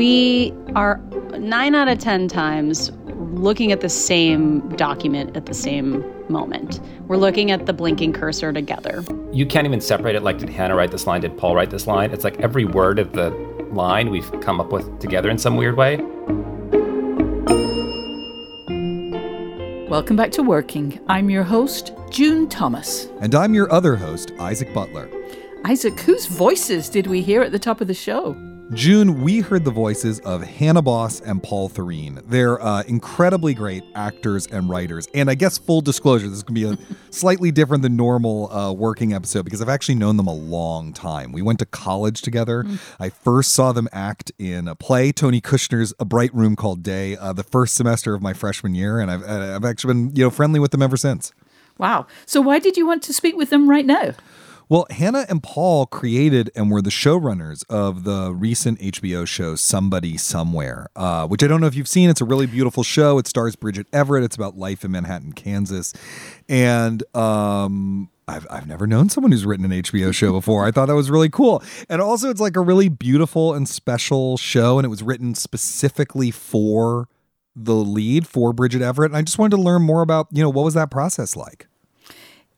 We are nine out of 10 times looking at the same document at the same moment. We're looking at the blinking cursor together. You can't even separate it like, did Hannah write this line? Did Paul write this line? It's like every word of the line we've come up with together in some weird way. Welcome back to Working. I'm your host, June Thomas. And I'm your other host, Isaac Butler. Isaac, whose voices did we hear at the top of the show? June, we heard the voices of Hannah Boss and Paul Thureen. They're uh, incredibly great actors and writers. And I guess full disclosure, this is going to be a slightly different than normal uh, working episode because I've actually known them a long time. We went to college together. Mm. I first saw them act in a play, Tony Kushner's A Bright Room Called Day, uh, the first semester of my freshman year, and I've I've actually been you know friendly with them ever since. Wow. So why did you want to speak with them right now? Well, Hannah and Paul created and were the showrunners of the recent HBO show Somebody Somewhere, uh, which I don't know if you've seen. It's a really beautiful show. It stars Bridget Everett. It's about life in Manhattan, Kansas. And um, I've, I've never known someone who's written an HBO show before. I thought that was really cool. And also, it's like a really beautiful and special show. And it was written specifically for the lead, for Bridget Everett. And I just wanted to learn more about, you know, what was that process like?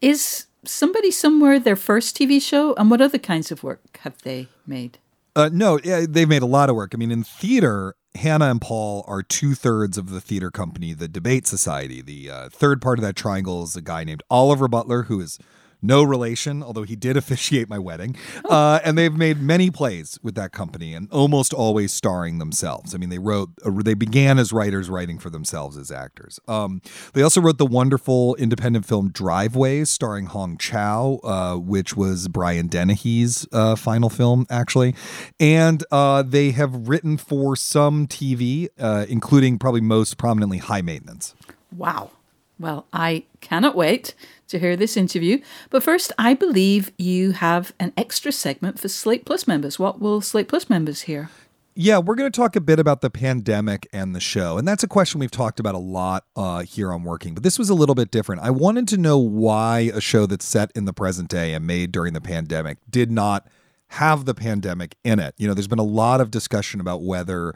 Is Somebody Somewhere their first TV show? And what other kinds of work have they made? Uh, no, yeah, they've made a lot of work. I mean, in theater, Hannah and Paul are two thirds of the theater company, the Debate Society. The uh, third part of that triangle is a guy named Oliver Butler, who is no relation, although he did officiate my wedding. Uh, and they've made many plays with that company and almost always starring themselves. I mean, they wrote, uh, they began as writers writing for themselves as actors. Um, they also wrote the wonderful independent film Driveways starring Hong Chau, uh, which was Brian Dennehy's uh, final film, actually. And uh, they have written for some TV, uh, including probably most prominently High Maintenance. Wow. Well, I cannot wait to hear this interview. But first, I believe you have an extra segment for Slate Plus members. What will Slate Plus members hear? Yeah, we're going to talk a bit about the pandemic and the show. And that's a question we've talked about a lot uh, here on Working, but this was a little bit different. I wanted to know why a show that's set in the present day and made during the pandemic did not have the pandemic in it. You know, there's been a lot of discussion about whether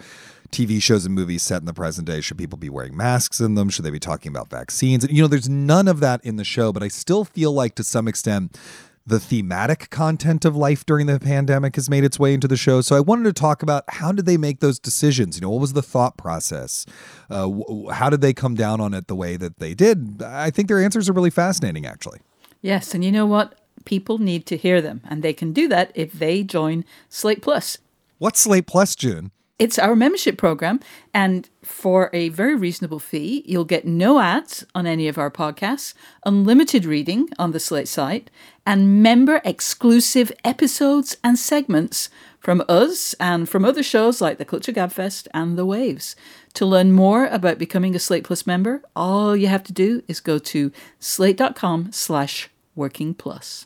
TV shows and movies set in the present day should people be wearing masks in them? Should they be talking about vaccines? And, you know, there's none of that in the show, but I still feel like to some extent the thematic content of life during the pandemic has made its way into the show. So I wanted to talk about how did they make those decisions? You know, what was the thought process? Uh, how did they come down on it the way that they did? I think their answers are really fascinating, actually. Yes, and you know what? People need to hear them, and they can do that if they join Slate Plus. What's Slate Plus, June? It's our membership program, and for a very reasonable fee, you'll get no ads on any of our podcasts, unlimited reading on the Slate site, and member exclusive episodes and segments from us and from other shows like the Culture Gabfest and The Waves. To learn more about becoming a Slate Plus member, all you have to do is go to slate.com slash working plus.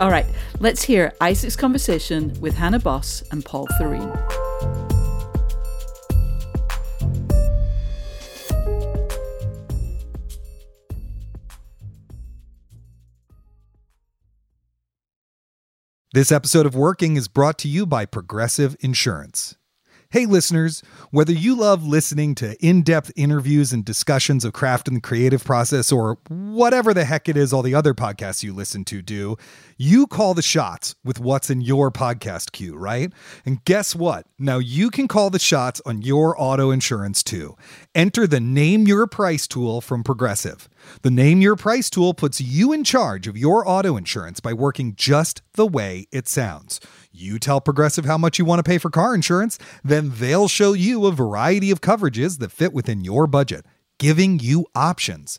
All right, let's hear Isaac's conversation with Hannah Boss and Paul Thureen. This episode of Working is brought to you by Progressive Insurance. Hey, listeners, whether you love listening to in depth interviews and discussions of craft and the creative process, or whatever the heck it is all the other podcasts you listen to do, you call the shots with what's in your podcast queue, right? And guess what? Now you can call the shots on your auto insurance too. Enter the Name Your Price tool from Progressive. The Name Your Price tool puts you in charge of your auto insurance by working just the way it sounds You tell Progressive how much you want to pay for car insurance, then they'll show you a variety of coverages that fit within your budget, giving you options.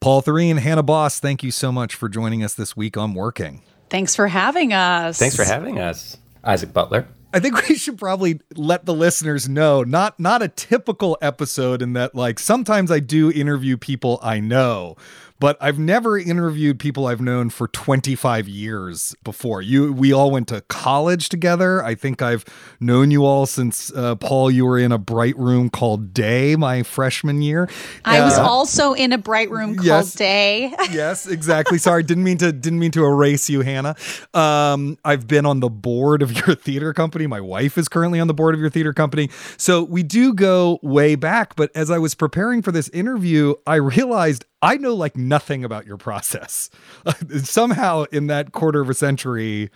Paul Thureen, Hannah Boss, thank you so much for joining us this week on Working. Thanks for having us. Thanks for having us, Isaac Butler. I think we should probably let the listeners know not not a typical episode in that like sometimes I do interview people I know, but I've never interviewed people I've known for 25 years before. You, we all went to college together. I think I've known you all since uh, Paul. You were in a bright room called Day my freshman year. I uh, was also in a bright room called yes, Day. yes, exactly. Sorry, didn't mean to didn't mean to erase you, Hannah. Um, I've been on the board of your theater company. My wife is currently on the board of your theater company. So we do go way back. But as I was preparing for this interview, I realized I know like nothing about your process. Somehow in that quarter of a century,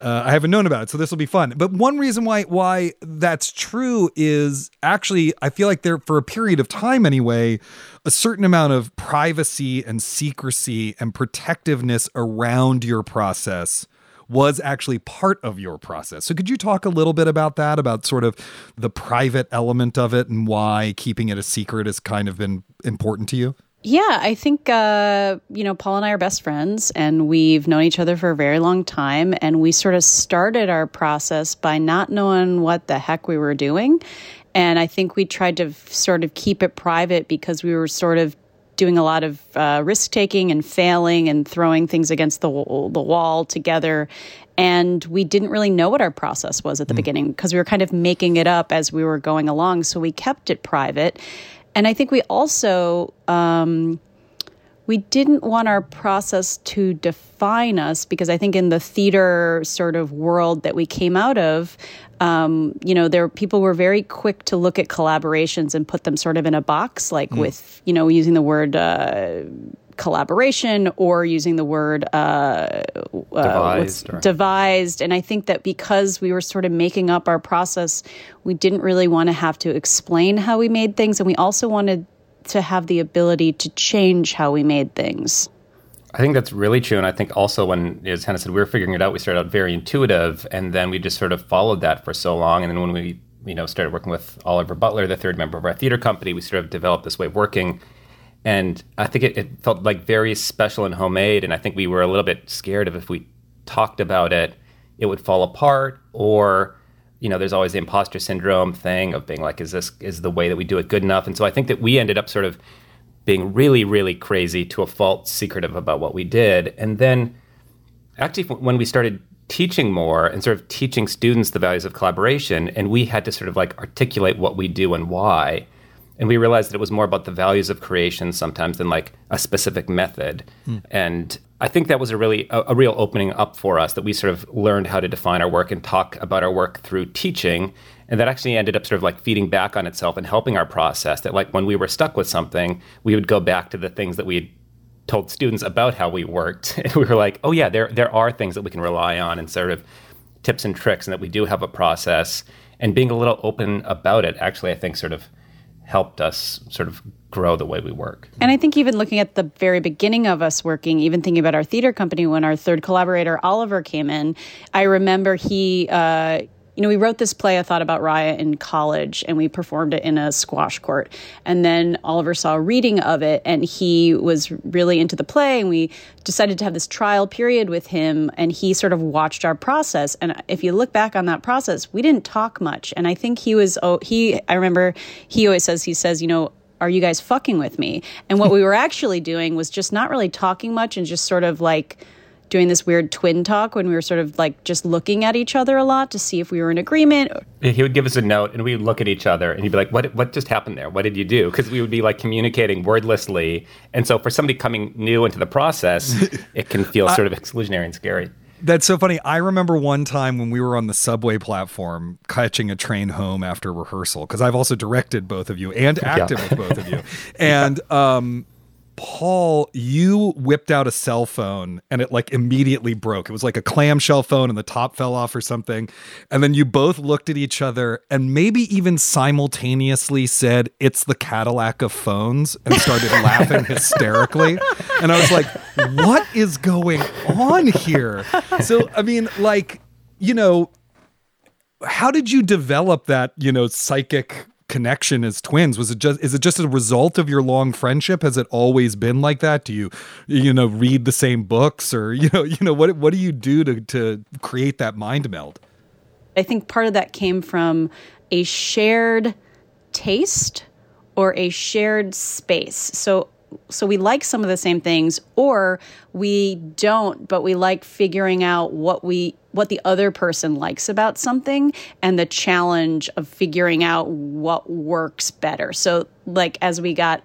uh, I haven't known about it, so this will be fun. But one reason why why that's true is actually I feel like there for a period of time anyway, a certain amount of privacy and secrecy and protectiveness around your process was actually part of your process. So could you talk a little bit about that, about sort of the private element of it and why keeping it a secret has kind of been important to you? Yeah, I think, uh, you know, Paul and I are best friends and we've known each other for a very long time. And we sort of started our process by not knowing what the heck we were doing. And I think we tried to sort of keep it private because we were sort of doing a lot of uh, risk taking and failing and throwing things against the, the wall together. And we didn't really know what our process was at the mm. beginning because we were kind of making it up as we were going along. So we kept it private. And I think we also um, we didn't want our process to define us because I think in the theater sort of world that we came out of, um, you know, there people were very quick to look at collaborations and put them sort of in a box, like mm. with you know using the word. Uh, collaboration or using the word uh, devised, uh, devised. And I think that because we were sort of making up our process, we didn't really want to have to explain how we made things. And we also wanted to have the ability to change how we made things. I think that's really true. And I think also when, as Hannah said, we were figuring it out, we started out very intuitive. And then we just sort of followed that for so long. And then when we you know, started working with Oliver Butler, the third member of our theater company, we sort of developed this way of working and I think it, it, felt like very special and homemade. And I think we were a little bit scared of if we talked about it, it would fall apart. Or, you know, there's always the imposter syndrome thing of being like, is this is the way that we do it good enough? And so I think that we ended up sort of being really, really crazy to a fault, secretive about what we did. And then actually, when we started teaching more and sort of teaching students the values of collaboration, and we had to sort of like articulate what we do and why and we realized that it was more about the values of creation sometimes than like a specific method. Mm. and i think that was a really a, a, real opening up for us that we sort of learned how to define our work and talk about our work through teaching. And that actually ended up sort of like feeding back on itself and helping our process that like when we were stuck with something we would go back to the things that we had told students about how we worked. And we were like oh yeah there there are things that we can rely on and sort of tips and tricks and that we do have a process. And being a little open about it actually i think sort of helped us sort of grow the way we work. And I think even looking at the very beginning of us working, even thinking about our theater company, when our third collaborator Oliver came in, I remember he uh, you know, we wrote this play I thought about Raya in college and we performed it in a squash court. And then Oliver saw a reading of it and he was really into the play and we decided to have this trial period with him and he sort of watched our process. And if you look back on that process, we didn't talk much. And I think he was, oh, he, I remember he always says, he says, you know, are you guys fucking with me? And what we were actually doing was just not really talking much and just sort of like, doing this weird twin talk when we were sort of like just looking at each other a lot to see if we were in agreement. He would give us a note and we would look at each other and he'd be like, what, what just happened there? What did you do? Because we would be like communicating wordlessly. And so for somebody coming new into the process, it can feel sort of exclusionary and scary. That's so funny. I remember one time when we were on the subway platform catching a train home after rehearsal because I've also directed both of you and acted yeah. with both of you. And um, Paul, you whipped out a cell phone and it like immediately broke. It was like a clamshell phone and the top fell off or something. And then you both looked at each other and maybe even simultaneously said, It's the Cadillac of phones and started laughing hysterically. And I was like, What is going on here? So, I mean, like, you know, how did you develop that, you know, psychic connection as twins? Was it just is it just a result of your long friendship? Has it always been like that? Do you you know read the same books or you know you know what what do you do to to create that mind meld? I think part of that came from a shared taste or a shared space. So so we like some of the same things or we don't but we like figuring out what we what the other person likes about something and the challenge of figuring out what works better. So like as we got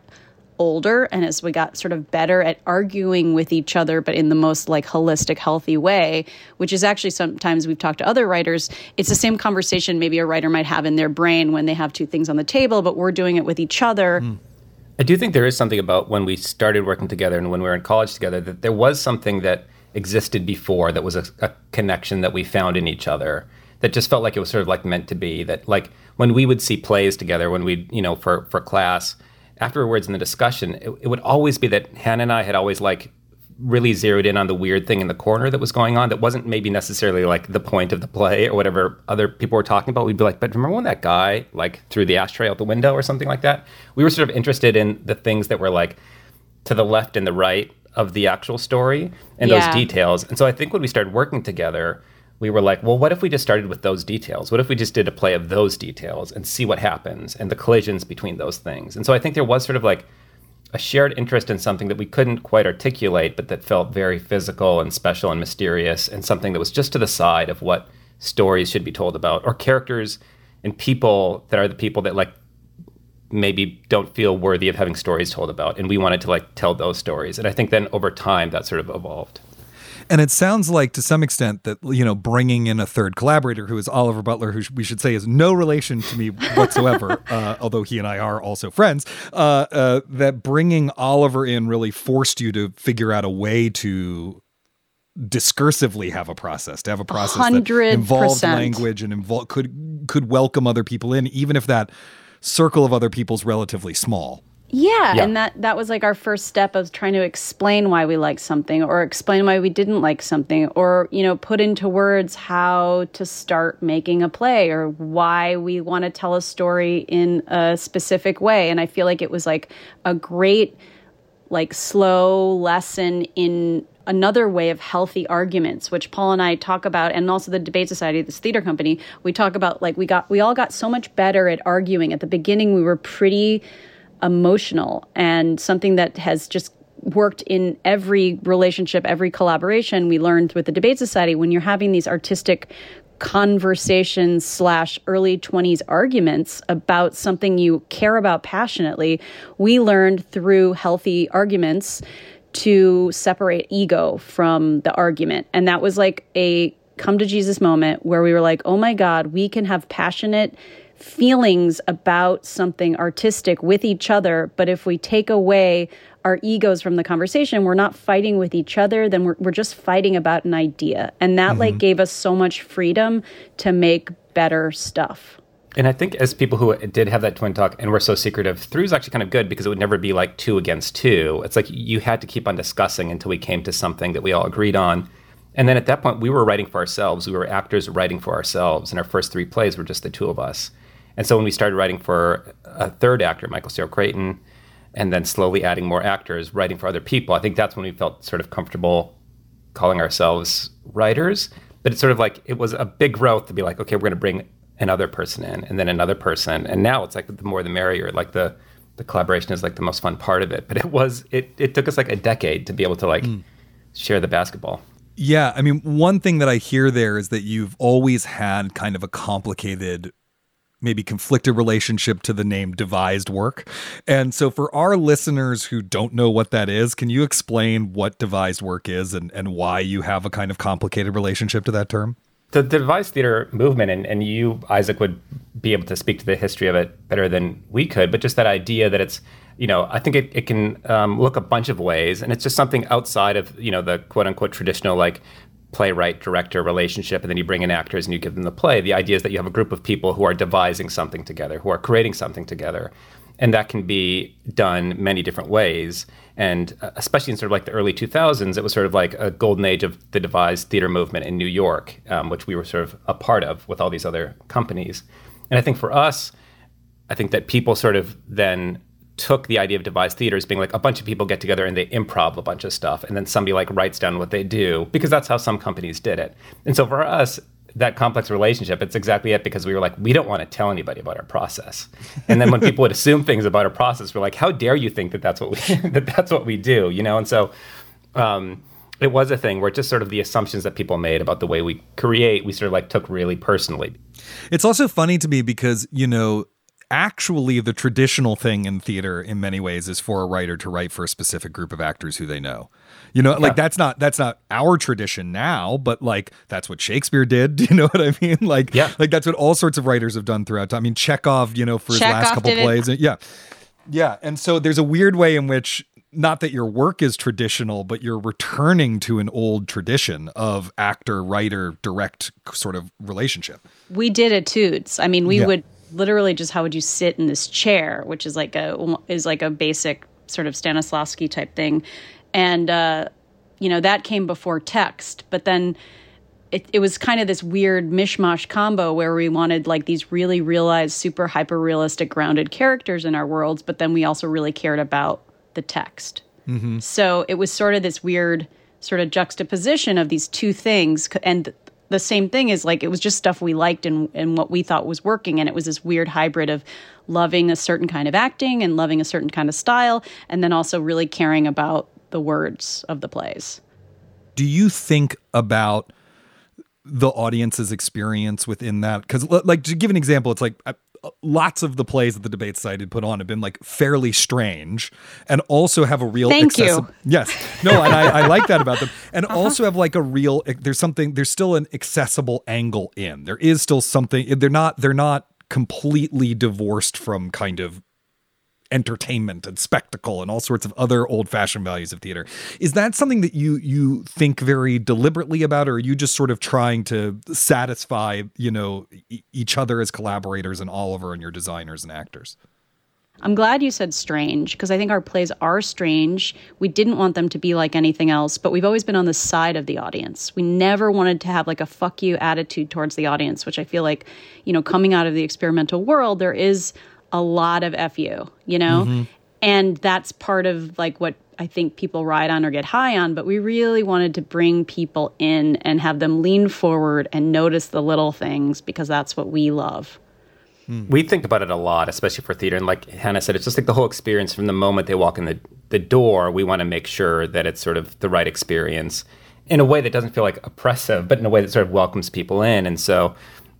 older and as we got sort of better at arguing with each other but in the most like holistic healthy way which is actually sometimes we've talked to other writers it's the same conversation maybe a writer might have in their brain when they have two things on the table but we're doing it with each other. Mm I do think there is something about when we started working together and when we were in college together that there was something that existed before that was a, a, connection that we found in each other that just felt like it was sort of like meant to be that like when we would see plays together when we you know for for class afterwards in the discussion it, it would always be that hannah and i had always like really zeroed in on the weird thing in the corner that was going on that wasn't maybe necessarily like the point of the play or whatever other people were talking about. We'd be like, but remember when that guy like threw the ashtray out the window or something like that? We were sort of interested in the things that were like to the left and the right of the actual story and yeah. those details. And so I think when we started working together, we were like, well, what if we just started with those details? What if we just did a play of those details and see what happens and the collisions between those things? And so I think there was sort of like a shared interest in something that we couldn't quite articulate, but that felt very physical and special and mysterious, and something that was just to the side of what stories should be told about, or characters and people that are the people that like maybe don't feel worthy of having stories told about, and we wanted to like tell those stories. And I think then over time that sort of evolved. And it sounds like to some extent that, you know, bringing in a third collaborator who is Oliver Butler, who we should say is no relation to me whatsoever, uh, although he and I are also friends, uh, uh, that bringing Oliver in really forced you to figure out a way to discursively have a process to have a process 100%. that involved language and involved could could welcome other people in even if that circle of other people's relatively small yeah, yeah, and that that was like our first step of trying to explain why we like something or explain why we didn't like something or you know put into words how to start making a play or why we want to tell a story in a specific way. And I feel like it was like a great like slow lesson in another way of healthy arguments which paul and i talk about and also the debate society this theater company we talk about like we got we all got so much better at arguing. At the beginning we were pretty emotional and something that has just worked in every relationship, every collaboration. We learned with the Debate Society when you're having these artistic conversations slash early 20s arguments about something you care about passionately, we learned through healthy arguments to separate ego from the argument. And that was like a come to Jesus moment where we were like, oh my God, we can have passionate feelings about something artistic with each other. But if we take away our egos from the conversation, we're not fighting with each other, then we're, we're just fighting about an idea. And that mm-hmm. like gave us so much freedom to make better stuff. And I think as people who did have that twin talk and were so secretive, three was actually kind of good because it would never be like two against two. It's like you had to keep on discussing until we came to something that we all agreed on. And then at that point, we were writing for ourselves. We were actors writing for ourselves. And our first three plays were just the two of us. And so when we started writing for a third actor, Michael Cyril Creighton, and then slowly adding more actors, writing for other people, I think that's when we felt sort of comfortable calling ourselves writers. But it's sort of like it was a big growth to be like, okay, we're going to bring another person in, and then another person, and now it's like the more the merrier. Like the the collaboration is like the most fun part of it. But it was it it took us like a decade to be able to like mm. share the basketball. Yeah, I mean, one thing that I hear there is that you've always had kind of a complicated maybe conflicted relationship to the name devised work. And so for our listeners who don't know what that is, can you explain what devised work is and, and why you have a kind of complicated relationship to that term? The, the devised theater movement, and, and you, Isaac, would be able to speak to the history of it better than we could, but just that idea that it's, you know, I think it, it can um, look a bunch of ways, and it's just something outside of, you know, the quote unquote traditional like playwright director relationship and then you bring in actors and you give them the play. The idea is that you have a group of people who are devising something together who are creating something together. And that can be done many different ways. And uh, especially in sort of like the early 2000s it was sort of like a golden age of the devised theater movement in new york um, which we were sort of a part of with all these other companies. And i think for us i think that people sort of then took the idea of devised theater as being like a bunch of people get together and they improv a bunch of stuff and then somebody like writes down what they do because that's how some companies did it. And so for us that complex relationship it's exactly it because we were like we don't want to tell anybody about our process. And then when people would assume things about our process we're like how dare you think that that's what we that that's what we do you know? And so um, it was a thing where just sort of the assumptions that people made about the way we create we sort of like took really personally. It's also funny to me because you know actually the traditional thing in theater in many ways is for a writer to write for a specific group of actors who they know you know yeah. like that's not that's not our tradition now but like that's what shakespeare did you know what i mean like yeah like that's what all sorts of writers have done throughout time i mean chekhov you know for his chekhov last couple plays it. yeah yeah and so there's a weird way in which not that your work is traditional, but you're returning to an old tradition of actor, writer, direct sort of relationship. We did it Toots. I mean, we yeah. would literally just how would you sit in this chair, which is like a is like a basic sort of Stanislavski type thing, and uh, you know that came before text, but then. It, it was kind of this weird mishmash combo where we wanted like these really realized, super hyper realistic, grounded characters in our worlds, but then we also really cared about the text. Mm-hmm. So it was sort of this weird sort of juxtaposition of these two things. And the same thing is like it was just stuff we liked and, and what we thought was working. And it was this weird hybrid of loving a certain kind of acting and loving a certain kind of style and then also really caring about the words of the plays. Do you think about the audience's experience within that? Because like to give an example it's like lots of the plays that the debate site had put on have been like fairly strange and also have a real thank accessi- you yes. No and I, I, like that about them. And uh-huh. also have like a real there's something there's still an accessible angle in. There is still something they're not they're not completely divorced from kind of entertainment and spectacle and all sorts of other old-fashioned values of theater. Is that something that you you think very deliberately about, or are you just sort of trying to satisfy you know e- each other as collaborators and Oliver and your designers and actors? I'm glad you said strange because I think our plays are strange. We didn't want them to be like anything else, but we've always been on the side of the audience. We never wanted to have like a fuck you attitude towards the audience, which I feel like, you know, coming out of the experimental world, there is a lot of fu you know mm-hmm. and that's part of like what i think people ride on or get high on but we really wanted to bring people in and have them lean forward and notice the little things because that's what we love hmm. we think about it a lot especially for theater and like hannah said it's just like the whole experience from the moment they walk in the, the door we want to make sure that it's sort of the right experience in a way that doesn't feel like oppressive but in a way that sort of welcomes people in and so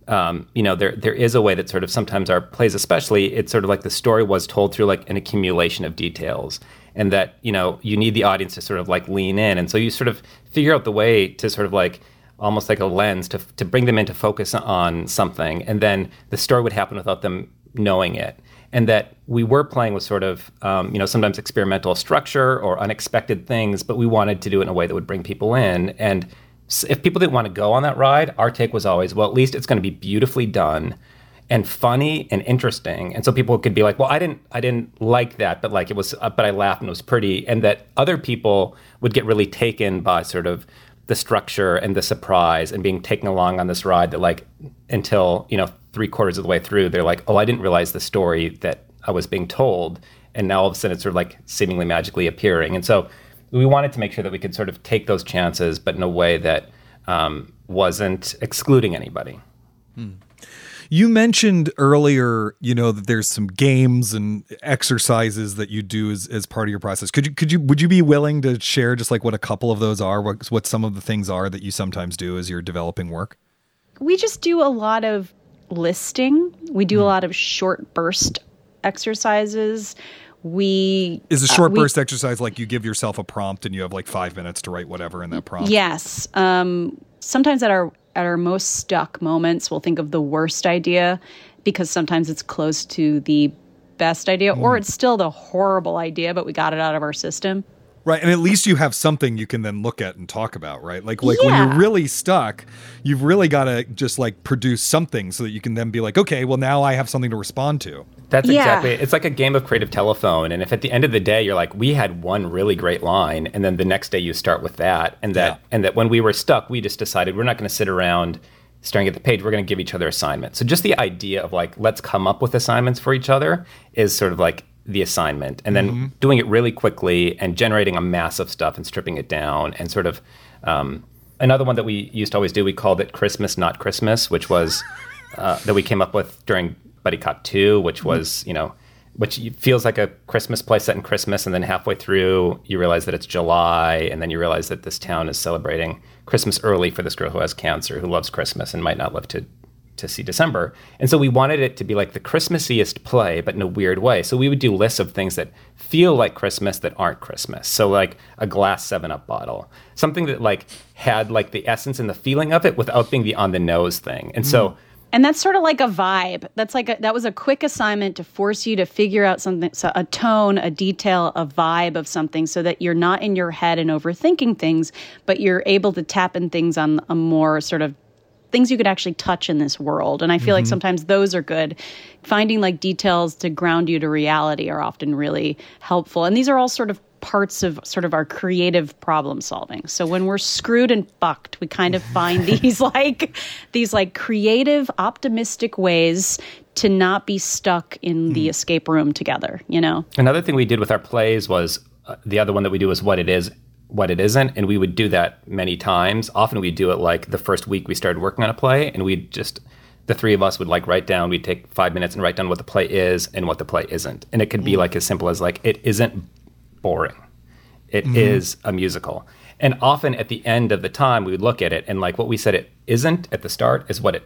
um, you know, there there is a way that sort of sometimes our plays, especially, it's sort of like the story was told through like an accumulation of details, and that you know you need the audience to sort of like lean in, and so you sort of figure out the way to sort of like almost like a lens to to bring them into focus on something, and then the story would happen without them knowing it, and that we were playing with sort of um, you know sometimes experimental structure or unexpected things, but we wanted to do it in a way that would bring people in. And if people didn't want to go on that ride, our take was always, well, at least it's going to be beautifully done and funny and interesting. And so people could be like, well, I didn't, I didn't like that, but like it was, uh, but I laughed and it was pretty. And that other people would get really taken by sort of the structure and the surprise and being taken along on this ride that like until, you know, three quarters of the way through, they're like, oh, I didn't realize the story that I was being told. And now all of a sudden it's sort of like seemingly magically appearing. And so we wanted to make sure that we could sort of take those chances, but in a way that um, wasn't excluding anybody. Hmm. You mentioned earlier, you know, that there's some games and exercises that you do as, as part of your process. Could you, could you, would you be willing to share just like what a couple of those are, what, what some of the things are that you sometimes do as you're developing work? We just do a lot of listing. We do a lot of short burst exercises. We Is a uh, short we- burst exercise like you give yourself a prompt and you have like five minutes to write whatever in that prompt? Yes. Um, sometimes at our at our most stuck moments, we'll think of the worst idea because sometimes it's close to the best idea, or it's still the horrible idea, but we got it out of our system. Right. And at least you have something you can then look at and talk about, right? Like like when you're really stuck, you've really got to just like produce something so that you can then be like, okay, well now I have something to respond to. That's Yeah. exactly it. It's like a game of creative telephone. And if at the end of the day you're like, we had one really great line, and then the next day you start with that, and that Yeah. and that when we were stuck, we just decided we're not going to sit around staring at the page. We're going to give each other assignments. So just the idea of like, let's come up with assignments for each other is sort of like the assignment. And then doing it really quickly and generating a mass of stuff and stripping it down and sort of um, another one that we used to always do, we called it Christmas Not Christmas, which was uh, that we came up with during Buddy Cop 2, which mm-hmm. was, you know, which feels like a Christmas play set in Christmas, and then halfway through you realize that it's July, and then you realize that this town is celebrating Christmas early for this girl who has cancer, who loves Christmas and might not live to to see December. And so we wanted it to be like the Christmassiest play, but in a weird way. So we would do lists of things that feel like Christmas that aren't Christmas. So like a glass Seven Up bottle, something that like had like the essence and the feeling of it without being the on the nose thing. And so. Mm-hmm. And that's sort of like a vibe. That's like a, that was a quick assignment to force you to figure out something, so a tone, a detail, a vibe of something, so that you're not in your head and overthinking things, but you're able to tap in things on a more sort of things you could actually touch in this world. And I feel like mm-hmm. sometimes those are good. Finding like details to ground you to reality are often really helpful. And these are all sort of parts of sort of our creative problem solving. So when we're screwed and fucked, we kind of find these like these like creative, optimistic ways to not be stuck in the escape room together, you know? Another thing we did with our plays was uh, the other one that we do is what it is, what it isn't, and we would do that many times. Often we'd do it like the first week we started working on a play, and we'd just the three of us would like write down. We'd take five minutes and write down what the play is and what the play isn't, and it could be like as simple as like it isn't boring, It mm-hmm. is a musical, and often at the end of the time we would look at it and like what we said it isn't at the start is what it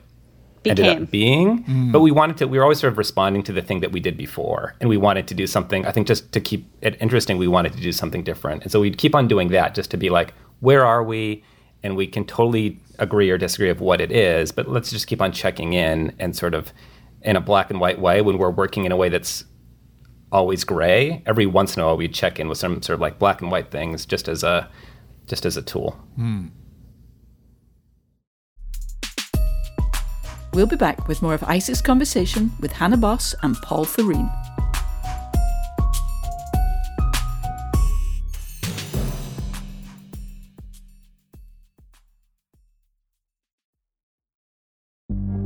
ended up being. Mm. But we wanted to, we were always sort of responding to the thing that we did before. And we wanted to do something, I think just to keep it interesting, we wanted to do something different. And so we'd keep on doing that just to be like, where are we? And we can totally agree or disagree of what it is, but let's just keep on checking in and sort of in a black and white way when we're working in a way that's always gray. Every once in a while we check in with some sort of like black and white things just as a just as a tool. Hmm. We'll be back with more of Isaac's conversation with Hannah Boss and Paul Thureen.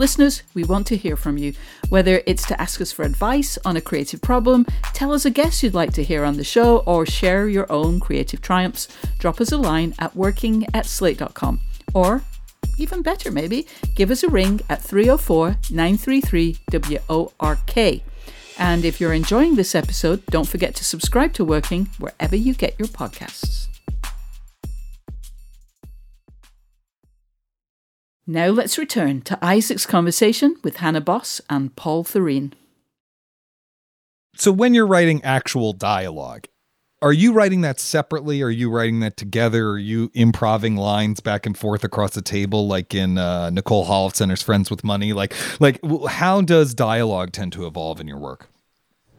Listeners, we want to hear from you. Whether it's to ask us for advice on a creative problem, tell us a guest you'd like to hear on the show, or share your own creative triumphs, drop us a line at working at slate.com. Or, even better maybe, give us a ring at 304 933 WORK. And if you're enjoying this episode, don't forget to subscribe to Working wherever you get your podcasts. Now let's return to Isaac's conversation with Hannah Boss and Paul Thureen. So when you're writing actual dialogue, are you writing that separately? Are you writing that together? Are you improving lines back and forth across the table, like in uh, Nicole Holofcener's Friends with Money? Like, like how does dialogue tend to evolve in your work?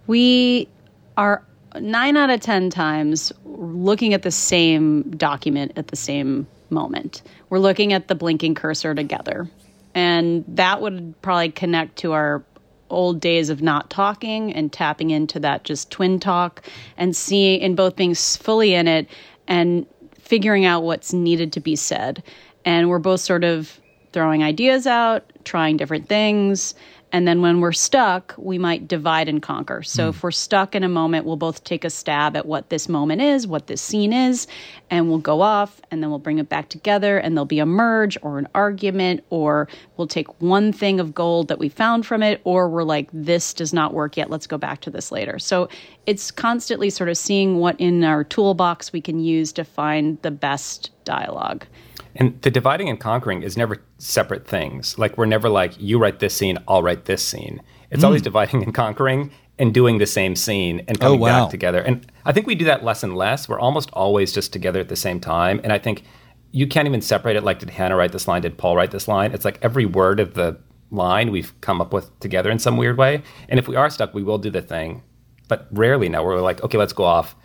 We are nine out of 10 times looking at the same document at the same moment. We're looking at the blinking cursor together. And that would probably connect to our old days of not talking and tapping into that just twin talk and seeing and both being fully in it and figuring out what's needed to be said. And we're both sort of throwing ideas out, trying different things. And then when we're stuck, we might divide and conquer. So if hmm. we're stuck in a moment, we'll both take a stab at what this moment is, what this scene is, and we'll go off and then we'll bring it back together and there'll be a merge or an argument, or we'll take one thing of gold that we found from it, or we're like, this does not work yet. Let's go back to this later. So it's constantly sort of seeing what in our toolbox we can use to find the best dialogue. And the dividing and conquering is never separate things. Like we're never like you write this scene, I'll write this scene. It's always hmm. dividing and conquering and doing the same scene and coming oh, wow. back together. And I think we do that less and less. We're almost always just together at the same time. And I think you can't even separate it like did Hannah write this line, did Paul write this line? It's like every word of the line we've come up with together in some weird way. And if we are stuck, we will do the thing. But rarely now we're like, okay, let's go off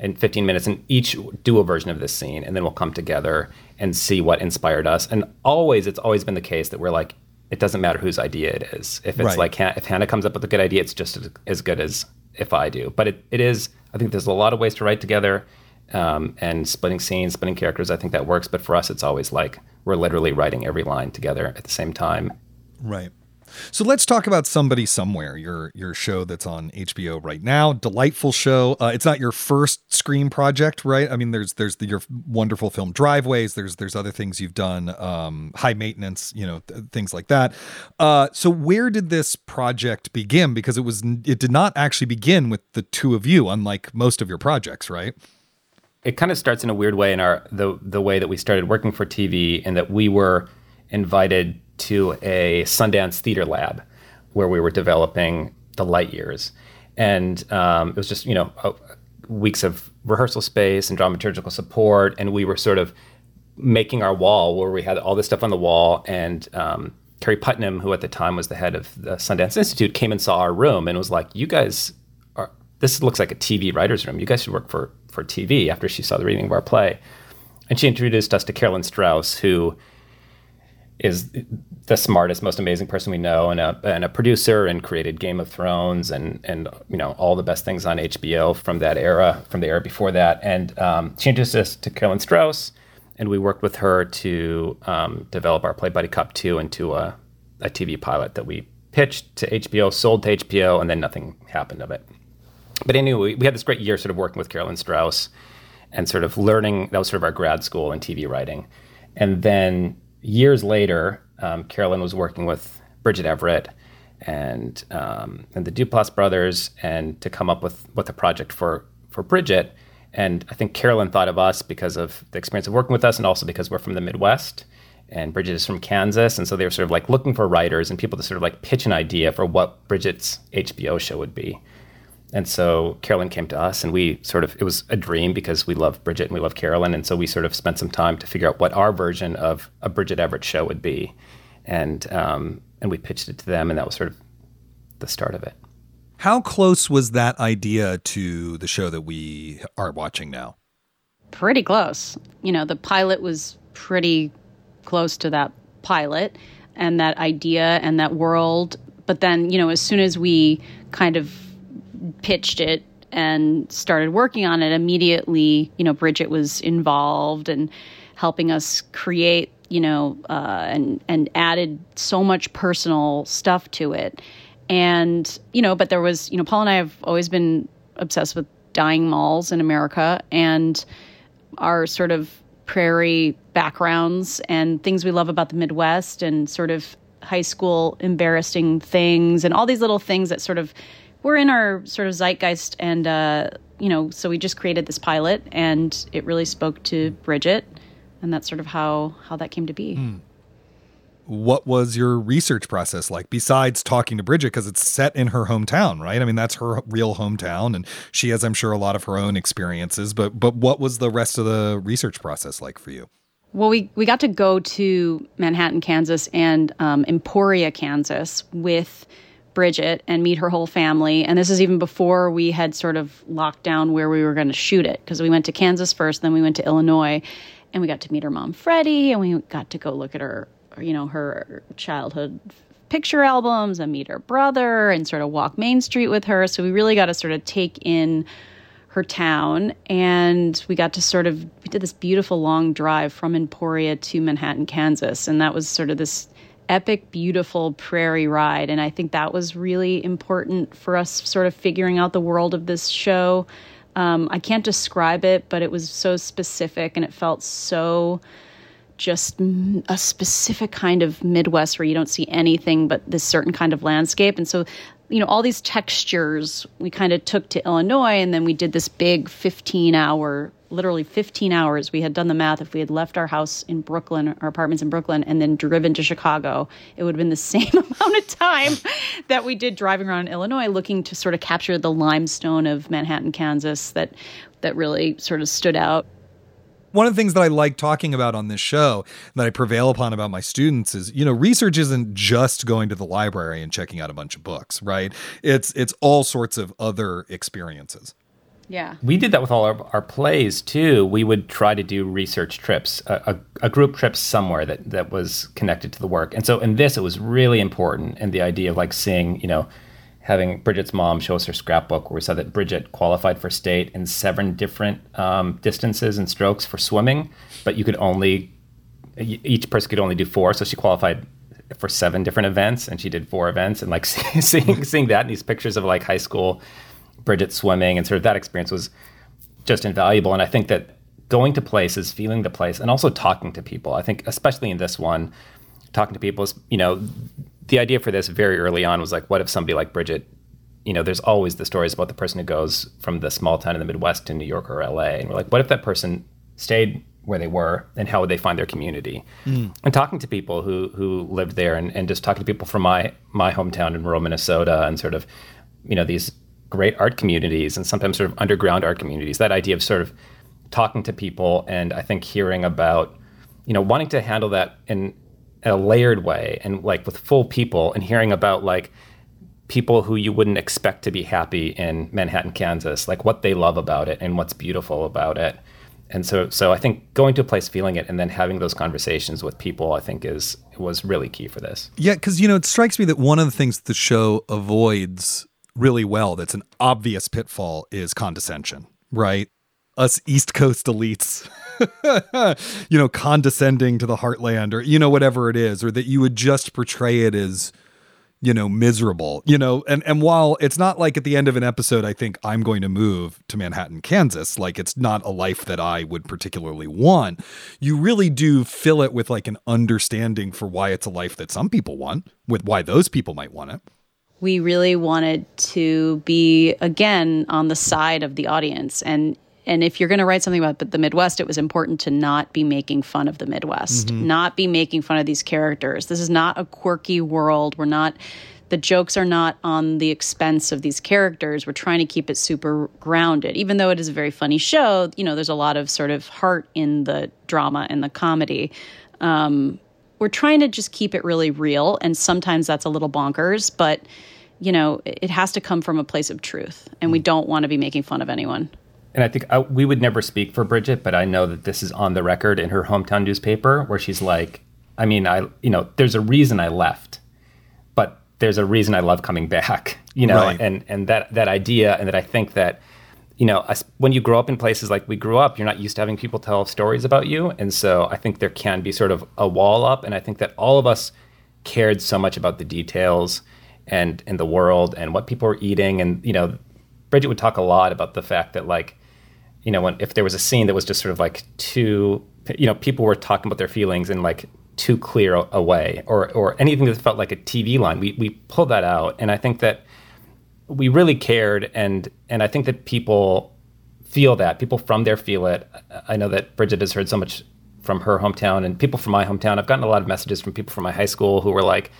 in 15 minutes and each do a version of this scene and then we'll come together and see what inspired us. And always it's always been the case that we're like it doesn't matter whose idea it is. If it's Right. like if hannah comes up with a good idea it's just as, as good as if i do. But it, it is i think there's a lot of ways to write together um, and splitting scenes splitting characters i think that works. But for us it's always like we're literally writing every line together at the same time. Right. So let's talk about Somebody Somewhere, your your show that's on HBO right now. Delightful show. Uh, it's not your first screen project, right? I mean, there's there's the, your wonderful film Driveways. There's there's other things you've done, um, High Maintenance, you know, th- things like that. Uh, so where did this project begin? Because it was it did not actually begin with the two of you, unlike most of your projects, right? it kind of starts in a weird way in our the the way that we started working for TV and that we were invited to a Sundance Theater Lab where we were developing the light years, and um, it was just you know weeks of rehearsal space and dramaturgical support, and we were sort of making our wall where we had all this stuff on the wall and. Um, Keri Putnam, who at the time was the head of the Sundance Institute, came and saw our room and was like, "You guys are this looks like a TV writer's room. You guys should work for for TV." After she saw the reading of our play, and she introduced us to Carolyn Strauss, who is the smartest, most amazing person we know, and a, and a producer, and created Game of Thrones, and and you know all the best things on HBO from that era, from the era before that. And um, she introduced us to Carolyn Strauss, and we worked with her to um, develop our play Buddy Cop Two into a, a TV pilot that we pitched to HBO, sold to HBO, and then nothing happened of it. But anyway, we had this great year sort of working with Carolyn Strauss and sort of learning. That was sort of our grad school in TV writing. And then years later, um, Carolyn was working with Bridget Everett and um, and the Duplass brothers, and to come up with with a project for for Bridget. And I think Carolyn thought of us because of the experience of working with us, and also because we're from the Midwest. And Bridget is from Kansas, and so they were sort of like looking for writers and people to sort of like pitch an idea for what Bridget's HBO show would be. And so Carolyn came to us, and we sort of, it was a dream because we love Bridget and we love Carolyn. And so we sort of spent some time to figure out what our version of a Bridget Everett show would be. And, um, and we pitched it to them, and that was sort of the start of it. How close was that idea to the show that we are watching now? pretty close. You know, the pilot was pretty close to that pilot and that idea and that world. But then, you know, as soon as we kind of pitched it and started working on it, immediately, you know, Bridget was involved and helping us create, you know, uh, and and added so much personal stuff to it. And you know, but there was, you know, Paul and I have always been obsessed with dying malls in America and our sort of prairie backgrounds and things we love about the Midwest and sort of high school embarrassing things and all these little things that sort of were in our sort of zeitgeist. And, uh, you know, so we just created this pilot and it really spoke to Bridget. And that's sort of how, how that came to be. what was your research process like besides talking to Bridget because it's set in her hometown, right? I mean, that's her real hometown and she has I'm sure a lot of her own experiences, but but what was the rest of the research process like for you? Well, we, we got to go to Manhattan, Kansas, and um, Emporia, Kansas with Bridget and meet her whole family. And this is even before we had sort of locked down where we were going to shoot it because we went to Kansas first, then we went to Illinois, and we got to meet her mom, Freddie, and we got to go look at her, you know, her childhood picture albums and meet her brother and sort of walk Main Street with her. So we really got to sort of take in her town and we got to sort of we did this beautiful long drive from Emporia to Manhattan, Kansas. And that was sort of this epic, beautiful prairie ride. And I think that was really important for us sort of figuring out the world of this show. Um, I can't describe it, but it was so specific and it felt so just a specific kind of Midwest where you don't see anything but this certain kind of landscape. And so, you know, all these textures we kind of took to Illinois and then we did this big 15 hour, literally 15 hours. We had done the math. If we had left our house in Brooklyn, our apartments in Brooklyn, and then driven to Chicago, it would have been the same amount of time that we did driving around Illinois looking to sort of capture the limestone of Manhattan, Kansas that that really sort of stood out one of the things that I like talking about on this show that I prevail upon about my students is, you know, research isn't just going to the library and checking out a bunch of books, right? It's it's all sorts of other experiences. Yeah. We did that with all our, our plays too. We would try to do research trips, a, a, a, group trip somewhere that, that was connected to the work. And so in this, it was really important. And the idea of like seeing, you know, having Bridget's mom show us her scrapbook where we saw that Bridget qualified for state in seven different um, distances and strokes for swimming, but you could only, each person could only do four. So she qualified for seven different events and she did four events. And like seeing, seeing that in these pictures of like high school Bridget swimming and sort of that experience was just invaluable. And I think that going to places, feeling the place, and also talking to people, I think, especially in this one, talking to people is, you know, the idea for this very early on was like, what if somebody like Bridget, you know, there's always the stories about the person who goes from the small town in the Midwest to New York or LA. And we're like, what if that person stayed where they were and how would they find their community? Mm. And talking to people who who lived there and, and just talking to people from my my hometown in rural Minnesota and sort of, you know, these great art communities and sometimes sort of underground art communities. That idea of sort of talking to people and I think hearing about, you know, wanting to handle that in a layered way and like with full people and hearing about like people who you wouldn't expect to be happy in Manhattan, Kansas, like what they love about it and what's beautiful about it. And so so I think going to a place feeling it and then having those conversations with people I think is was really key for this. Yeah, cuz you know it strikes me that one of the things the show avoids really well that's an obvious pitfall is condescension, right? Us East Coast elites you know, condescending to the heartland or, you know, whatever it is, or that you would just portray it as, you know, miserable, you know, and, and while it's not like at the end of an episode, I think I'm going to move to Manhattan, Kansas, like it's not a life that I would particularly want. You really do fill it with like an understanding for why it's a life that some people want, with why those people might want it we really wanted to be again on the side of the audience and and if you're going to write something about the Midwest, it was important to not be making fun of the Midwest, mm-hmm. not be making fun of these characters. This is not a quirky world. We're not the jokes are not on the expense of these characters. We're trying to keep it super grounded. Even though it is a very funny show, you know, there's a lot of sort of heart in the drama and the comedy. Um, we're trying to just keep it really real. And sometimes that's a little bonkers, but, you know, it has to come from a place of truth. And we mm. don't want to be making fun of anyone and I think I, we would never speak for Bridget, but I know that this is on the record in her hometown newspaper where she's like, I mean, I, you know, there's a reason I left, but there's a reason I love coming back, you know, right. and, and that, that idea. And that I think that, you know, when you grow up in places like we grew up, you're not used to having people tell stories about you. And so I think there can be sort of a wall up. And I think that all of us cared so much about the details and in the world and what people were eating. And, you know, Bridget would talk a lot about the fact that like you know, when if there was a scene that was just sort of like too, you know, people were talking about their feelings in like too clear a way, or or anything that felt like a TV line, we we pulled that out, and I think that we really cared, and and I think that people feel that people from there feel it. I know that Bridget has heard so much from her hometown, and people from my hometown. I've gotten a lot of messages from people from my high school who were like,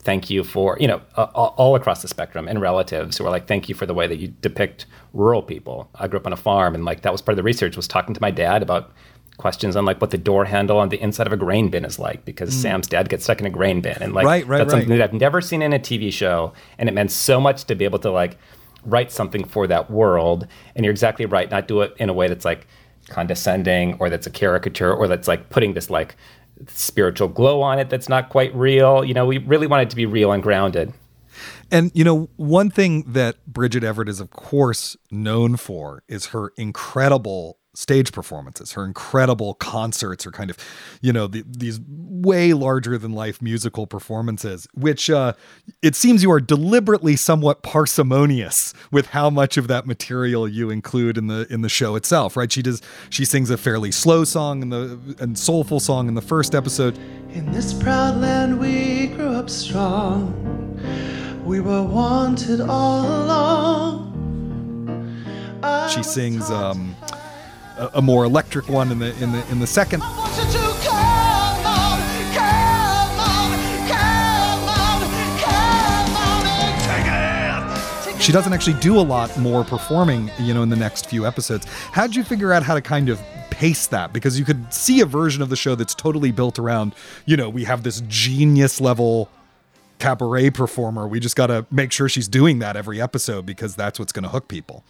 thank you for you know uh, all across the spectrum and relatives who are like thank you for the way that you depict rural people i grew up on a farm and like that was part of the research was talking to my dad about questions on like what the door handle on the inside of a grain bin is like because mm. sam's dad gets stuck in a grain bin and like right, right, that's right. something that i've never seen in a tv show and it meant so much to be able to like write something for that world and you're exactly right not do it in a way that's like condescending or that's a caricature or that's like putting this like spiritual glow on it that's not quite real. You know, we really want it to be real and grounded. And, you know, one thing that Bridget Everett is, of course, known for is her incredible stage performances, her incredible concerts, her kind of, you know, the, these way larger than life musical performances, which uh, it seems you are deliberately somewhat parsimonious with how much of that material you include in the in the show itself, right? She does she sings a fairly slow song in the and soulful song in the first episode. In this proud land we grew up strong. We were wanted all along. She sings um, a, a more electric one in the in the in the second. She doesn't actually do a lot more performing, you know, in the next few episodes. How'd you figure out how to kind of pace that? Because you could see a version of the show that's totally built around, you know, we have this genius level cabaret performer. We just got to make sure she's doing that every episode because that's what's going to hook people.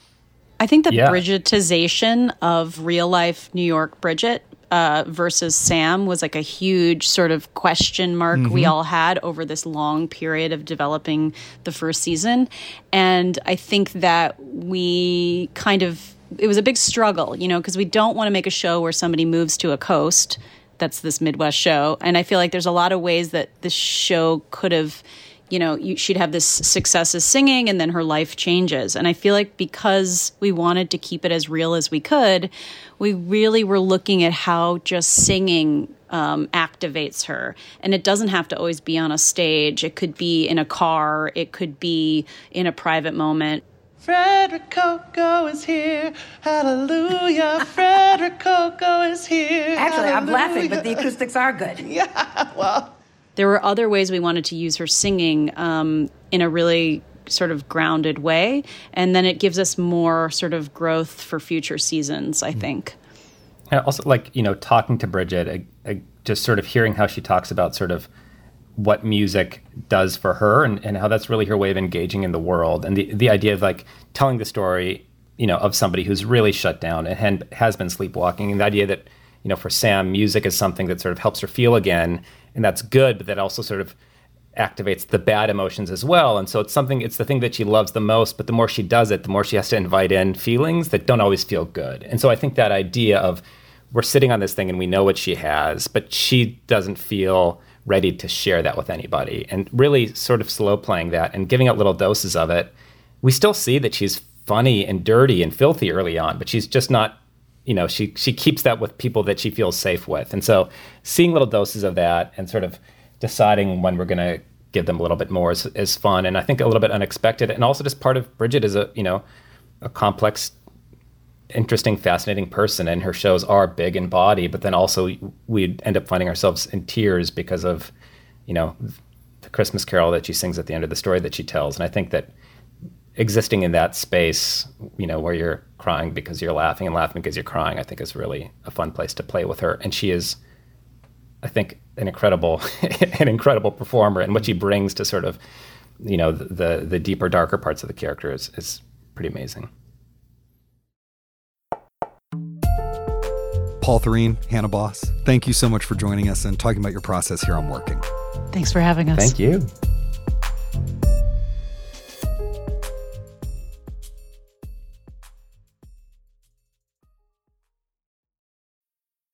I think the Yeah. Bridgetization of real life New York Bridget uh, versus Sam was like a huge sort of question mark we all had over this long period of developing the first season. And I think that we kind of, it was a big struggle, you know, because we don't want to make a show where somebody moves to a coast. That's this Midwest show. And I feel like there's a lot of ways that this show could have you know, you, she'd have this success as singing and then her life changes. And I feel like because we wanted to keep it as real as we could, we really were looking at how just singing um, activates her. And it doesn't have to always be on a stage, it could be in a car, it could be in a private moment. Fred Rococo is here. Hallelujah. Fred Rococo is here. Actually, I'm laughing, but the acoustics are good. Yeah, well. There were other ways we wanted to use her singing um, in a really sort of grounded way and then it gives us more sort of growth for future seasons i think. And also, like you know, talking to Bridget, I, I just sort of hearing how she talks about sort of what music does for her, and, and how that's really her way of engaging in the world, and the the idea of like telling the story, you know, of somebody who's really shut down and has been sleepwalking, and the idea that you know, for Sam, music is something that sort of helps her feel again, and that's good, but that also sort of activates the bad emotions as well. And so it's something, it's the thing that she loves the most, but the more she does it, the more she has to invite in feelings that don't always feel good. And so I think that idea of we're sitting on this thing and we know what she has, but she doesn't feel ready to share that with anybody. And really sort of slow playing that and giving out little doses of it. We still see that she's funny and dirty and filthy early on, but she's just not you know she she keeps that with people that she feels safe with. And so seeing little doses of that and sort of deciding when we're going to give them a little bit more is, is fun and i think a little bit unexpected. And also just part of bridget is a you know a complex interesting fascinating person and her shows are big in body but then also we end up finding ourselves in tears because of you know the christmas carol that she sings at the end of the story that she tells. And i think that existing in that space, you know, where you're crying because you're laughing and laughing because you're crying, I think is really a fun place to play with her. And she is, I think, an incredible, an incredible performer, and what she brings to sort of, you know, the the deeper, darker parts of the character is is pretty amazing. Paul Thureen, Hannah Bos, thank you so much for joining us and talking about your process here on Working. thanks for having us Thank you.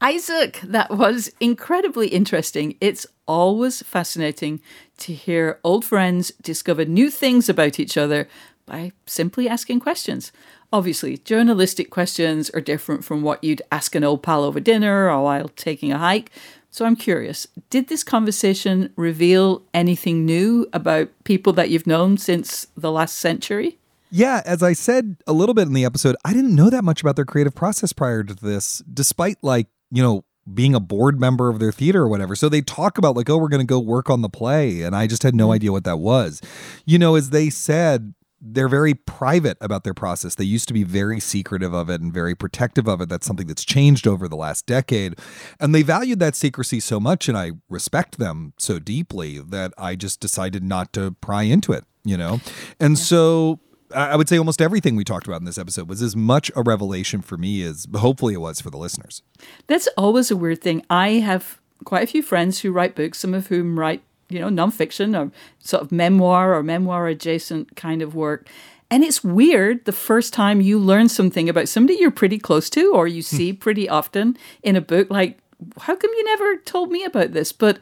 Isaac, that was incredibly interesting. It's always fascinating to hear old friends discover new things about each other by simply asking questions. Obviously, journalistic questions are different from what you'd ask an old pal over dinner or while taking a hike. So I'm curious, did this conversation reveal anything new about people that you've known since the last century? Yeah, as I said a little bit in the episode, I didn't know that much about their creative process prior to this, despite like, you know, being a board member of their theater or whatever. So they talk about like, oh, we're going to go work on the play. And I just had no mm-hmm. idea what that was. You know, as they said, they're very private about their process. They used to be very secretive of it and very protective of it. That's something that's changed over the last decade. And they valued that secrecy so much, and I respect them so deeply that I just decided not to pry into it, you know? And yeah. so I would say almost everything we talked about in this episode was as much a revelation for me as hopefully it was for the listeners. That's always a weird thing. I have quite a few friends who write books, some of whom write you know, nonfiction or sort of memoir or memoir adjacent kind of work. And it's weird the first time you learn something about somebody you're pretty close to or you hmm. see pretty often in a book, like, how come you never told me about this? But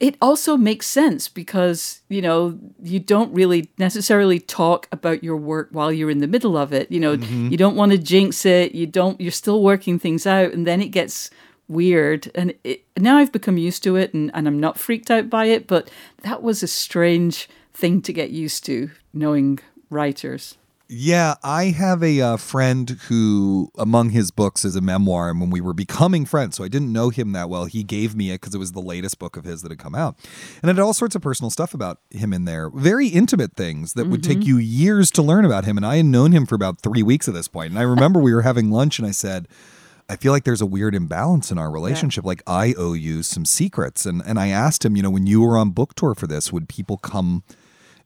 it also makes sense because, you know, you don't really necessarily talk about your work while you're in the middle of it. You know, mm-hmm. you don't want to jinx it. You don't, you're still working things out. And then it gets weird. And it, now I've become used to it and, and I'm not freaked out by it, but that was a strange thing to get used to, knowing writers. Yeah, I have a uh, friend who, among his books, is a memoir. And when we were becoming friends, so I didn't know him that well, he gave me it because it was the latest book of his that had come out. And it had all sorts of personal stuff about him in there, very intimate things that mm-hmm. would take mm-hmm. you years to learn about him. And I had known him for about three weeks at this point. And I remember we were having lunch and I said, I feel like there's a weird imbalance in our relationship. Yeah. Like I owe you some secrets. And and I asked him, you know, when you were on book tour for this, would people come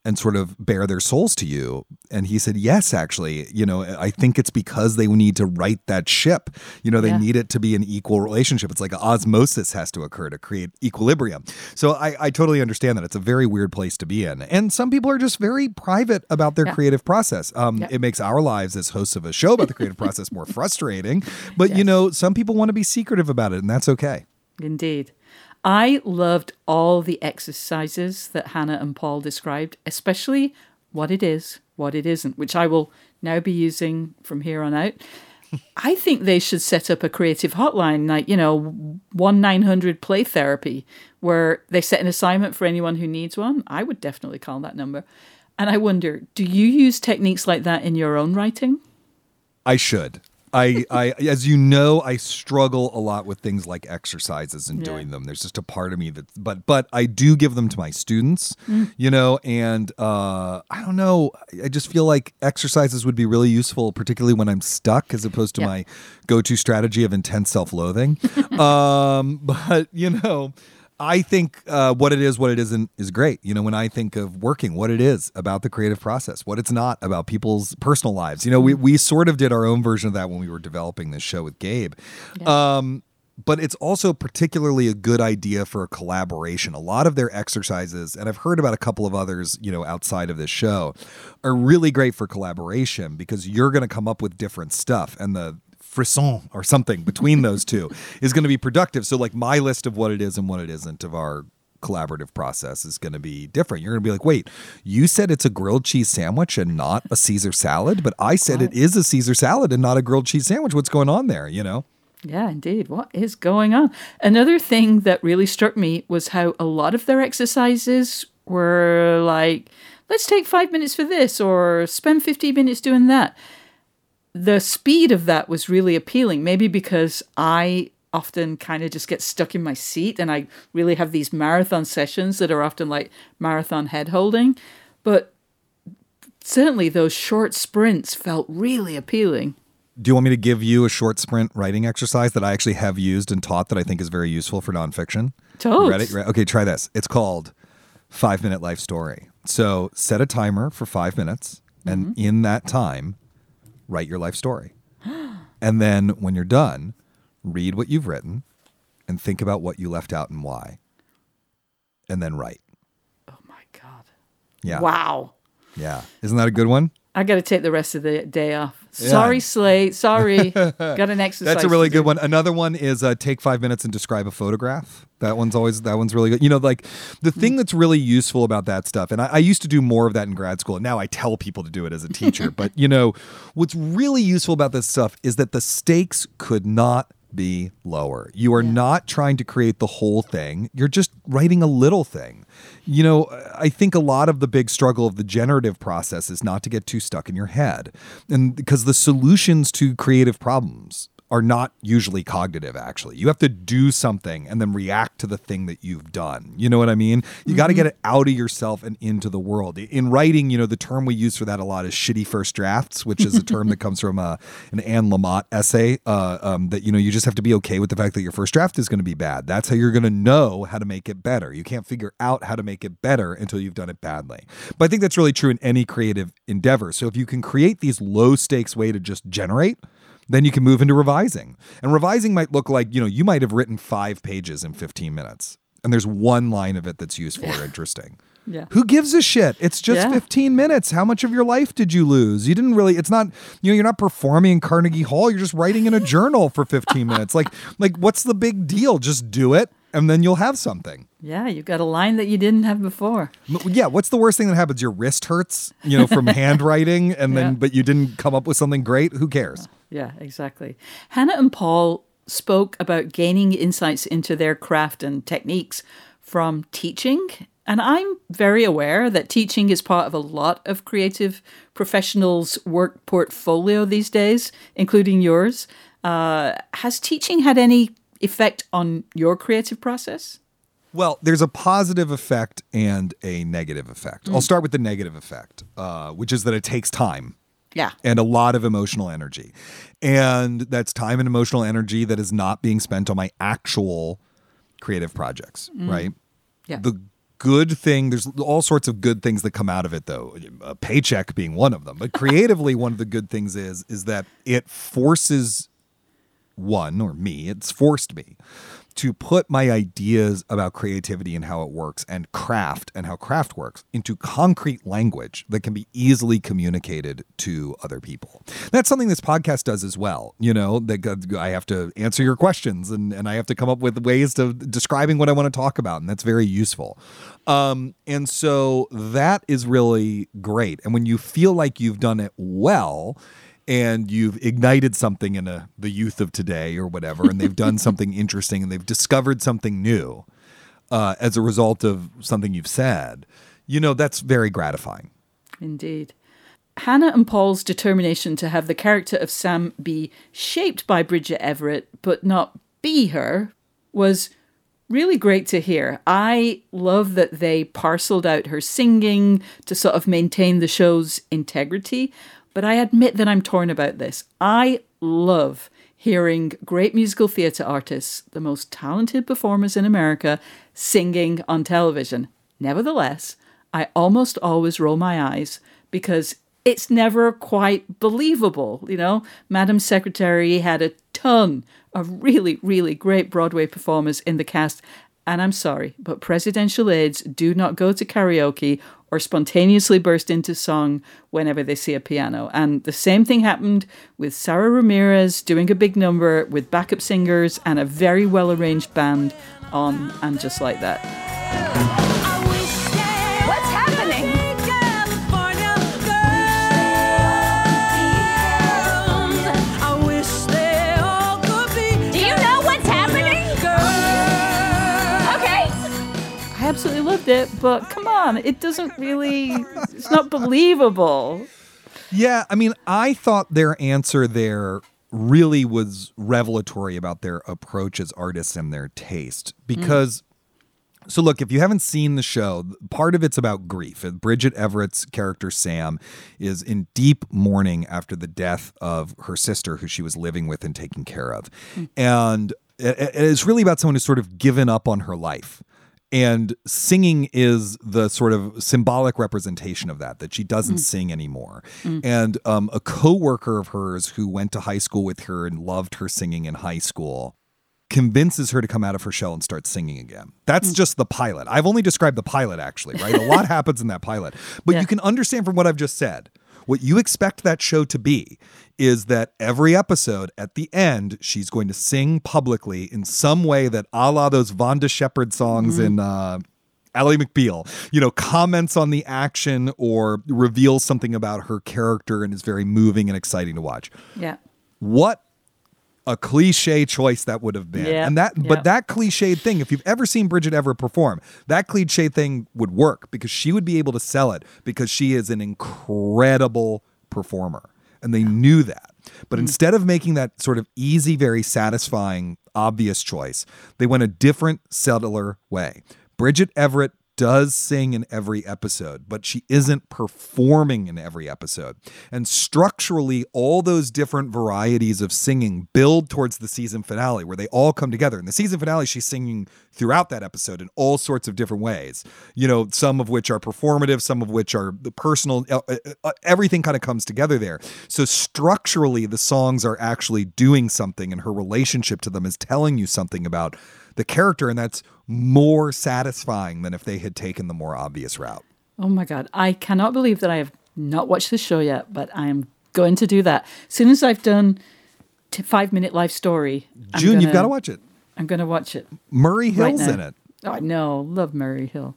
and sort of bare their souls to you? And he said, Yes, actually. You know, I think it's because they need to right that ship. You know, they yeah. need it to be an equal relationship. It's like osmosis has to occur to create equilibrium. So I, I totally understand that. It's a very weird place to be in. And some people are just very private about their yeah. creative process. Um, yeah. It makes our lives as hosts of a show about the creative process more frustrating. But, yes. you know, some people want to be secretive about it, and that's okay. Indeed. I loved all the exercises that Hannah and Paul described, especially what it is, what it isn't, which I will now be using from here on out. I think they should set up a creative hotline, like, you know, 1 900 play therapy, where they set an assignment for anyone who needs one. I would definitely call that number. And I wonder, do you use techniques like that in your own writing? I should. I, I, as you know, I struggle a lot with things like exercises and yeah. doing them. There's just a part of me that, but, but I do give them to my students, mm. you know, and uh, I don't know. I just feel like exercises would be really useful, particularly when I'm stuck, as opposed to yeah. my go-to strategy of intense self-loathing. um, but you know, I think uh, what it is, what it isn't, is great. You know, when I think of working, what it is about the creative process, what it's not about people's personal lives. You know, we we sort of did our own version of that when we were developing this show with Gabe. Yeah. Um, but it's also particularly a good idea for a collaboration. A lot of their exercises, and I've heard about a couple of others, you know, outside of this show, are really great for collaboration because you're going to come up with different stuff, and the frisson or something between those two is going to be productive. So, like, my list of what it is and what it isn't of our collaborative process is going to be different. You're going to be like, wait, you said it's a grilled cheese sandwich and not a Caesar salad, but I said it is a Caesar salad and not a grilled cheese sandwich. What's going on there? You know? Yeah, indeed. What is going on? Another thing that really struck me was how a lot of their exercises were like, let's take five minutes for this or spend 15 minutes doing that the speed of that was really appealing. Maybe because I often kind of just get stuck in my seat and I really have these marathon sessions that are often like marathon head holding. But certainly those short sprints felt really appealing. Do you want me to give you a short sprint writing exercise that I actually have used and taught that I think is very useful for nonfiction? Totally. Ready? Okay, try this. It's called Five Minute Life Story. So set a timer for five minutes, and mm-hmm. in that time, write your life story. and then when you're done, read what you've written and think about what you left out and why. And then write. Oh my God. Yeah. Wow. Yeah. Isn't that a good one? I got to take the rest of the day off. Sorry, Slate. Sorry. got an exercise. That's a really good one. Another one is uh, take five minutes and describe a photograph. That one's always that one's really good. You know, like the Hmm. thing that's really useful about that stuff, and I, I used to do more of that in grad school. And now I tell people to do it as a teacher. but you know, what's really useful about this stuff is that the stakes could not be lower. You are not trying to create the whole thing. You're just writing a little thing. You know, I think a lot of the big struggle of the generative process is not to get too stuck in your head. And because the solutions to creative problems are not usually cognitive actually. You have to do something and then react to the thing that you've done. You know what I mean? You got to get it out of yourself and into the world. In writing, you know, the term we use for that a lot is shitty first drafts, which is a term that comes from uh, an Anne Lamott essay uh, um, that, you know, you just have to be okay with the fact that your first draft is going to be bad. That's how you're going to know how to make it better. You can't figure out how to make it better until you've done it badly. But I think that's really true in any creative endeavor. So if you can create these low stakes way to just generate, then you can move into revising. And revising might look like, you know, you might have written five pages in 15 minutes, and there's one line of it that's useful or interesting. Yeah. Who gives a shit? It's just Yeah. 15 minutes. How much of your life did you lose? You didn't really, it's not, you know, you're not performing in Carnegie Hall. You're just writing in a journal for 15 minutes. Like, like what's the big deal? Just do it and then you'll have something. Yeah, you've got a line that you didn't have before. Yeah, what's the worst thing that happens? Your wrist hurts, you know, from handwriting and then Yeah. but you didn't come up with something great? Who cares? Yeah, exactly. Hannah and Paul spoke about gaining insights into their craft and techniques from teaching. And I'm very aware that teaching is part of a lot of creative professionals' work portfolio these days, including yours. Uh, has teaching had any effect on your creative process? Well, there's a positive effect and a negative effect. I'll start with the negative effect, uh, which is that it takes time Yeah. and a lot of emotional energy. And that's time and emotional energy that is not being spent on my actual creative projects, mm. right? Yeah. The good thing, there's all sorts of good things that come out of it though, a paycheck being one of them. But creatively, one of the good things is is that it forces one or me, it's forced me to put my ideas about creativity and how it works and craft and how craft works into concrete language that can be easily communicated to other people. That's something this podcast does as well. You know, that I have to answer your questions and, and I have to come up with ways to describing what I want to talk about. And that's very useful. Um, and so that is really great. And when you feel like you've done it well, and you've ignited something in a, the youth of today or whatever, and they've done something interesting and they've discovered something new uh, as a result of something you've said, you know, that's very gratifying. Indeed. Hannah and Paul's determination to have the character of Sam be shaped by Bridget Everett, but not be her, was really great to hear. I love that they parceled out her singing to sort of maintain the show's integrity, but I admit that I'm torn about this. I love hearing great musical theatre artists, the most talented performers in America, singing on television. Nevertheless, I almost always roll my eyes because it's never quite believable. You know, Madam Secretary had a ton of really, really great Broadway performers in the cast. And I'm sorry, but presidential aides do not go to karaoke or spontaneously burst into song whenever they see a piano. And the same thing happened with Sara Ramirez doing a big number with backup singers and a very well arranged band on And Just Like That. Loved it, but come on, it doesn't really, it's not believable. Yeah, I mean, I thought their answer there really was revelatory about their approach as artists and their taste mm. because so look if you haven't seen the show part of it's about grief. Bridget everett's character sam is in deep mourning after the death of her sister who she was living with and taking care of. Mm. And it- it- it's really about someone who's sort of given up on her life and singing is the sort of symbolic representation of that that she doesn't mm. sing anymore mm. and um, a co-worker of hers who went to high school with her and loved her singing in high school convinces her to come out of her shell and start singing again. That's mm. just the pilot. I've only described the pilot actually, right? A lot happens in that pilot. But Yeah. you can understand from what I've just said What you expect that show to be is that every episode at the end, she's going to sing publicly in some way that a la those Vonda Shepard songs in uh, Ally McBeal, you know, comments on the action or reveals something about her character and is very moving and exciting to watch. Yeah. What a cliche choice that would have been. Yeah, And that yeah. but that cliched thing, if you've ever seen Bridget Everett perform, that cliche thing would work because she would be able to sell it because she is an incredible performer. And they knew that. But mm-hmm. instead of making that sort of easy, very satisfying, obvious choice, they went a different, subtler way. Bridget Everett does sing in every episode, but she isn't performing in every episode. And structurally, all those different varieties of singing build towards the season finale where they all come together. In the season finale, she's singing throughout that episode in all sorts of different ways, you know, some of which are performative, some of which are the personal, uh, uh, uh, everything kind of comes together there. So structurally, the songs are actually doing something, and her relationship to them is telling you something about the character, and that's more satisfying than if they had taken the more obvious route. Oh my God. I cannot believe that I have not watched the show yet, but I am going to do that. As soon as I've done t- five minute life story, I'm June, you've got to watch it. I'm going to watch it. Murray Hill's now. in it. Oh, I know. Love Murray Hill.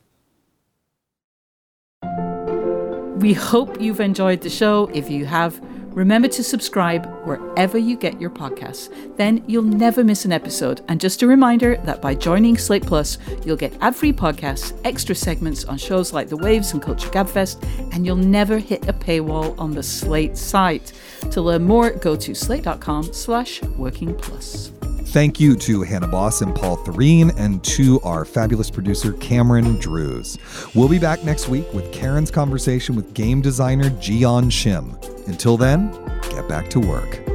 We hope you've enjoyed the show. If you have, remember to subscribe wherever you get your podcasts. Then you'll never miss an episode. And just a reminder that by joining Slate Plus, you'll get ad free podcasts, extra segments on shows like The Waves and Culture Gabfest, and you'll never hit a paywall on the Slate site. To learn more, go to slate.com slash working plus. Thank you to Hannah Bos and Paul Thureen, and to our fabulous producer, Cameron Drews. We'll be back next week with Karen's conversation with game designer Gian Shim. Until then, get back to work.